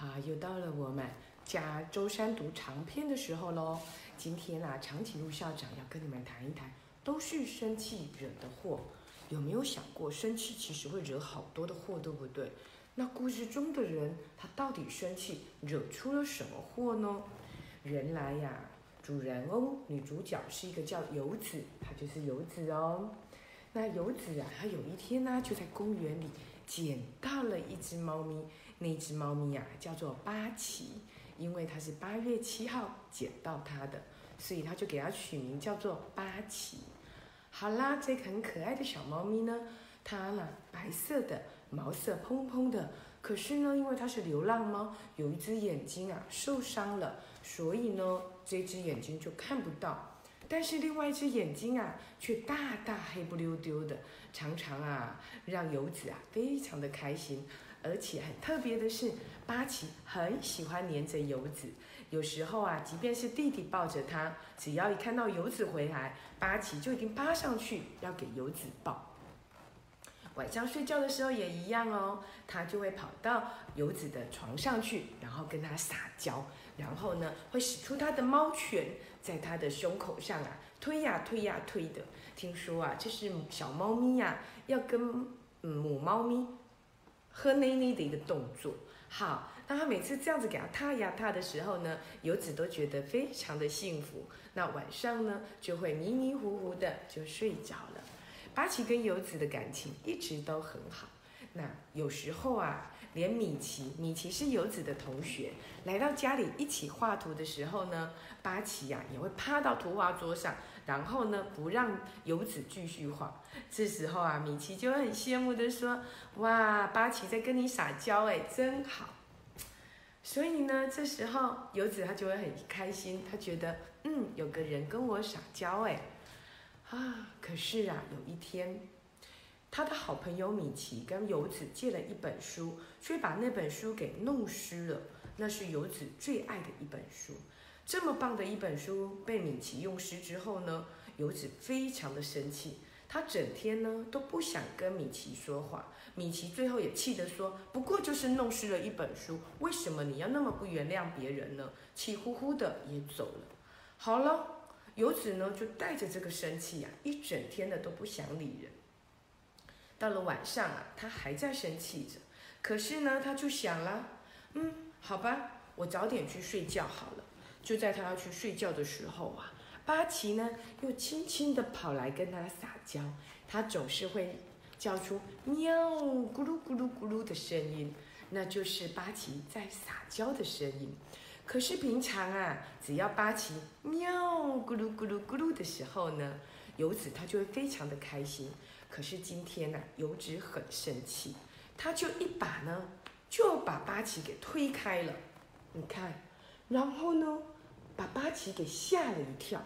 好，又到了我们加周三读长篇的时候喽。今天啊，长颈鹿校长要跟你们谈一谈，都是生气惹的祸。有没有想过，生气其实会惹好多的祸，对不对？那故事中的人，他到底生气惹出了什么祸呢？原来呀，主人翁女主角是一个叫游子，她就是游子哦。那游子啊，她有一天呢，就在公园里捡到了一只猫咪。那只猫咪呀，叫做八奇，因为它是八月七号捡到它的，所以他就给它取名叫做八奇。好啦，这个很可爱的小猫咪呢，它呢白色的，毛色蓬蓬的，可是呢，因为它是流浪猫，有一只眼睛啊受伤了，所以呢，这只眼睛就看不到。但是另外一只眼睛啊，却大大黑不溜丢的，常常啊让游子啊非常的开心。而且很特别的是，八奇很喜欢黏着游子。有时候啊，即便是弟弟抱着他，只要一看到游子回来，八奇就已经扒上去要给游子抱。晚上睡觉的时候也一样哦，他就会跑到游子的床上去，然后跟他撒娇，然后呢会使出他的猫拳，在他的胸口上啊推呀推呀推的。听说啊，这是小猫咪呀要跟嗯母猫咪。喝奶奶的一个动作，好，当他每次这样子给他踏呀踏的时候呢，游子都觉得非常的幸福。那晚上呢，就会迷迷糊糊的就睡着了。八奇跟游子的感情一直都很好。那有时候啊，连米奇，米奇是游子的同学，来到家里一起画图的时候呢，八奇呀也会趴到图画桌上。然后呢，不让游子继续画。这时候啊，米奇就很羡慕的说：“哇，八奇在跟你撒娇哎，真好。”所以呢，这时候游子他就会很开心，他觉得嗯，有个人跟我撒娇哎。啊，可是啊，有一天，他的好朋友米奇跟游子借了一本书，却把那本书给弄湿了。那是游子最爱的一本书。这么棒的一本书被米奇用湿之后呢，游子非常的生气，他整天呢都不想跟米奇说话。米奇最后也气得说：“不过就是弄湿了一本书，为什么你要那么不原谅别人呢？”气呼呼的也走了。好了，游子呢就带着这个生气呀，一整天的都不想理人。到了晚上啊，他还在生气着，可是呢，他就想了：“嗯，好吧，我早点去睡觉好了。”就在他要去睡觉的时候啊，巴奇呢又轻轻地跑来跟他撒娇。他总是会叫出喵咕噜咕噜咕噜的声音，那就是巴奇在撒娇的声音。可是平常啊，只要巴奇喵咕噜咕噜咕噜的时候呢，游子他就会非常的开心。可是今天呢，游子很生气，他就一把呢就把巴奇给推开了。你看。然后呢，把八奇给吓了一跳，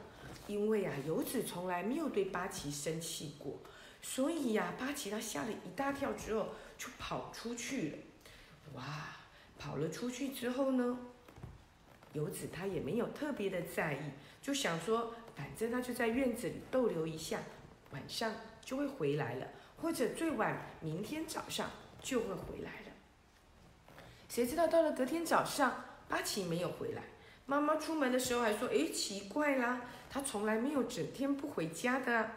因为啊，游子从来没有对八奇生气过，所以呀，八奇他吓了一大跳之后就跑出去了。哇，跑了出去之后呢，游子他也没有特别的在意，就想说，反正他就在院子里逗留一下，晚上就会回来了，或者最晚明天早上就会回来了。谁知道到了隔天早上。八旗没有回来，妈妈出门的时候还说：“哎，奇怪啦，他从来没有整天不回家的。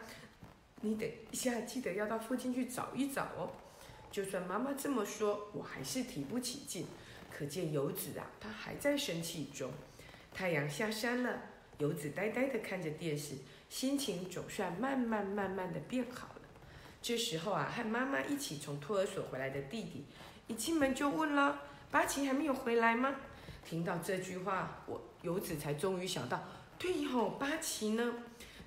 你等一下记得要到附近去找一找哦。”就算妈妈这么说，我还是提不起劲。可见游子啊，他还在生气中。太阳下山了，游子呆呆地看着电视，心情总算慢慢慢慢的变好了。这时候啊，和妈妈一起从托儿所回来的弟弟，一进门就问了：“八奇还没有回来吗？”听到这句话，我游子才终于想到，对吼，八奇呢？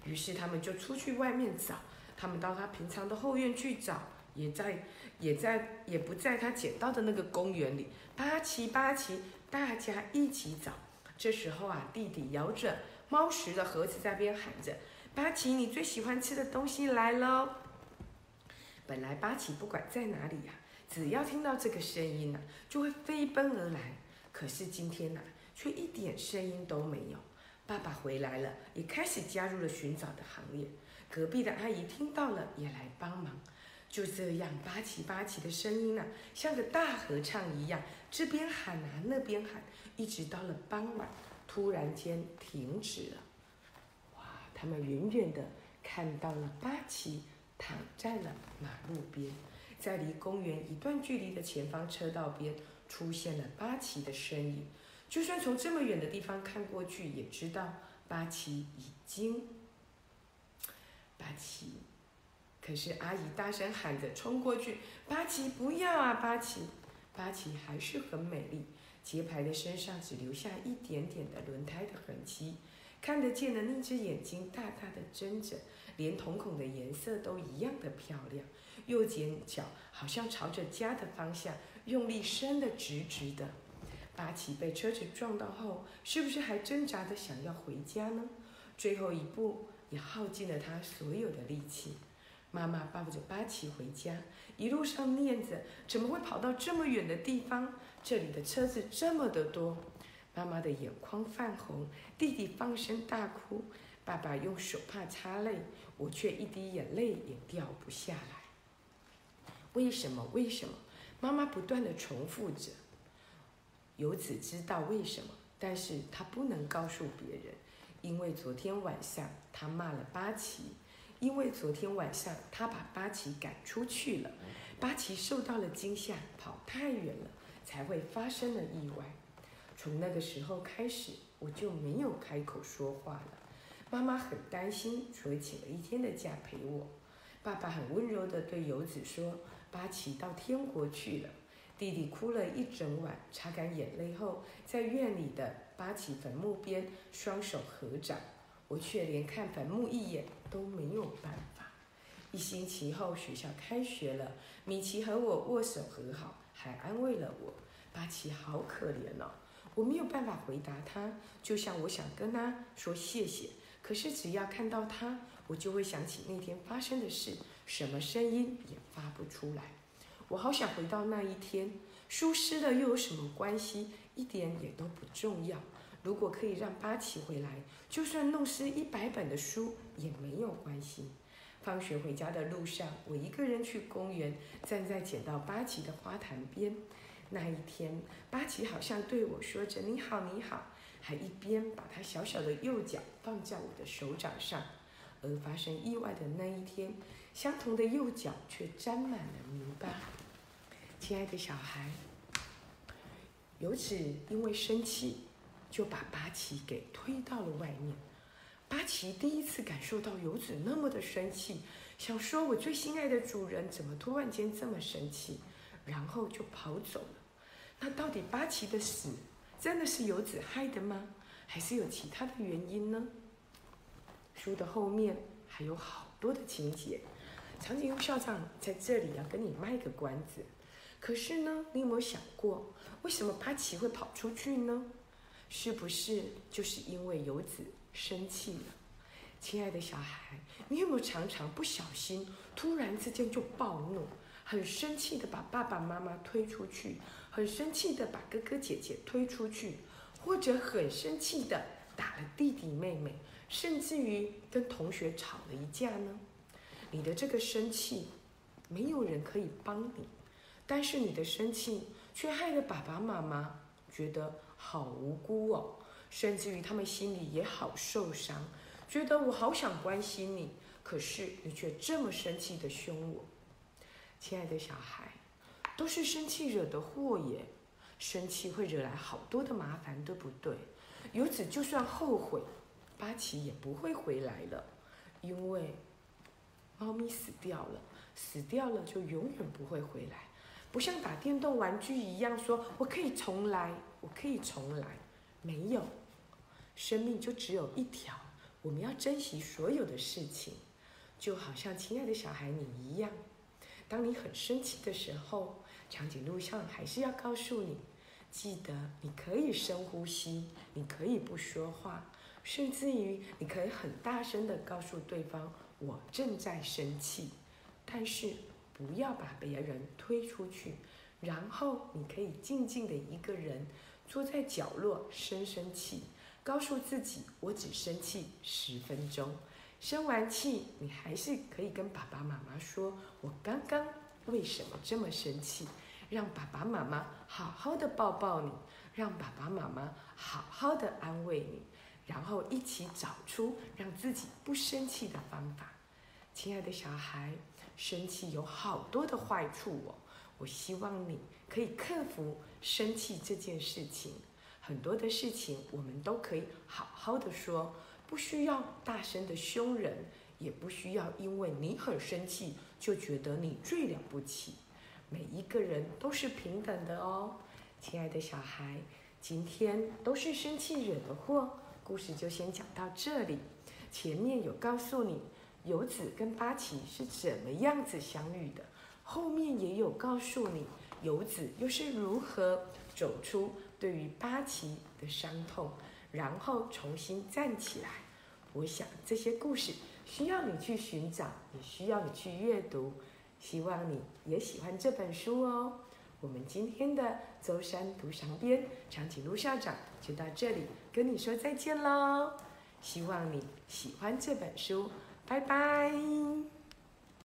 于是他们就出去外面找，他们到他平常的后院去找，也在也在也不在他捡到的那个公园里。八奇八奇，大家一起找。这时候啊，弟弟摇着猫食的盒子在边喊着：“八奇，你最喜欢吃的东西来喽！”本来八奇不管在哪里呀，只要听到这个声音呢，就会飞奔而来。可是今天呢，却一点声音都没有。爸爸回来了，也开始加入了寻找的行列。隔壁的阿姨听到了，也来帮忙。就这样，八旗八旗的声音啊，像个大合唱一样，这边喊啊，那边喊，一直到了傍晚，突然间停止了。哇！他们远远的看到了八旗躺在了马路边，在离公园一段距离的前方车道边出现了八旗的身影。就算从这么远的地方看过去，也知道八旗已经八旗。可是阿姨大声喊着冲过去：“八旗不要啊，八旗！”八旗还是很美丽，节拍的身上只留下一点点的轮胎的痕迹，看得见的那只眼睛大大的睁着，连瞳孔的颜色都一样的漂亮。右前脚好像朝着家的方向用力伸得直直的。八旗被车子撞到后，是不是还挣扎着想要回家呢？最后一步也耗尽了他所有的力气。妈妈抱着八旗回家，一路上念着：“怎么会跑到这么远的地方？这里的车子这么的多。”妈妈的眼眶泛红，弟弟放声大哭，爸爸用手帕擦泪，我却一滴眼泪也掉不下来。为什么？为什么？妈妈不断的重复着。由此知道为什么，但是他不能告诉别人，因为昨天晚上他骂了八旗。因为昨天晚上他把八旗赶出去了，八旗受到了惊吓，跑太远了，才会发生了意外。从那个时候开始，我就没有开口说话了。妈妈很担心，所以请了一天的假陪我。爸爸很温柔地对游子说：“八旗到天国去了。”弟弟哭了一整晚，擦干眼泪后，在院里的八旗坟墓边双手合掌。我却连看坟墓一眼都没有办法。一星期后，学校开学了，米奇和我握手和好，还安慰了我。巴奇好可怜哦，我没有办法回答他，就像我想跟他说谢谢，可是只要看到他，我就会想起那天发生的事，什么声音也发不出来。我好想回到那一天，书失了又有什么关系？一点也都不重要。如果可以让八旗回来，就算弄湿一百本的书也没有关系。放学回家的路上，我一个人去公园，站在捡到八旗的花坛边。那一天，八旗好像对我说着“你好，你好”，还一边把他小小的右脚放在我的手掌上。而发生意外的那一天，相同的右脚却沾满了泥巴。亲爱的小孩，游子因为生气。就把八旗给推到了外面。八旗第一次感受到游子那么的生气，想说：“我最心爱的主人怎么突然间这么生气？”然后就跑走了。那到底八旗的死真的是游子害的吗？还是有其他的原因呢？书的后面还有好多的情节。长颈鹿校长在这里要跟你卖个关子。可是呢，你有没有想过，为什么帕奇会跑出去呢？是不是就是因为游子生气了？亲爱的小孩，你有没有常常不小心，突然之间就暴怒，很生气的把爸爸妈妈推出去，很生气的把哥哥姐姐推出去，或者很生气的打了弟弟妹妹，甚至于跟同学吵了一架呢？你的这个生气，没有人可以帮你，但是你的生气却害得爸爸妈妈觉得。好无辜哦，甚至于他们心里也好受伤，觉得我好想关心你，可是你却这么生气的凶我。亲爱的小孩，都是生气惹的祸耶，生气会惹来好多的麻烦，对不对？由此就算后悔，八旗也不会回来了，因为猫咪死掉了，死掉了就永远不会回来，不像打电动玩具一样，说我可以重来。我可以重来，没有，生命就只有一条，我们要珍惜所有的事情，就好像亲爱的小孩你一样，当你很生气的时候，长颈鹿上还是要告诉你，记得你可以深呼吸，你可以不说话，甚至于你可以很大声的告诉对方我正在生气，但是不要把别人推出去，然后你可以静静的一个人。坐在角落生生气，告诉自己我只生气十分钟，生完气，你还是可以跟爸爸妈妈说：“我刚刚为什么这么生气？”让爸爸妈妈好好的抱抱你，让爸爸妈妈好好的安慰你，然后一起找出让自己不生气的方法。亲爱的小孩，生气有好多的坏处哦。我希望你可以克服生气这件事情。很多的事情我们都可以好好的说，不需要大声的凶人，也不需要因为你很生气就觉得你最了不起。每一个人都是平等的哦，亲爱的小孩，今天都是生气惹的祸。故事就先讲到这里。前面有告诉你游子跟八岐是怎么样子相遇的，后面也有告诉你游子又是如何走出对于八岐的伤痛，然后重新站起来。我想这些故事需要你去寻找，也需要你去阅读。希望你也喜欢这本书哦。我们今天的舟山独长编，长颈鹿校长就到这里跟你说再见喽。希望你喜欢这本书，拜拜。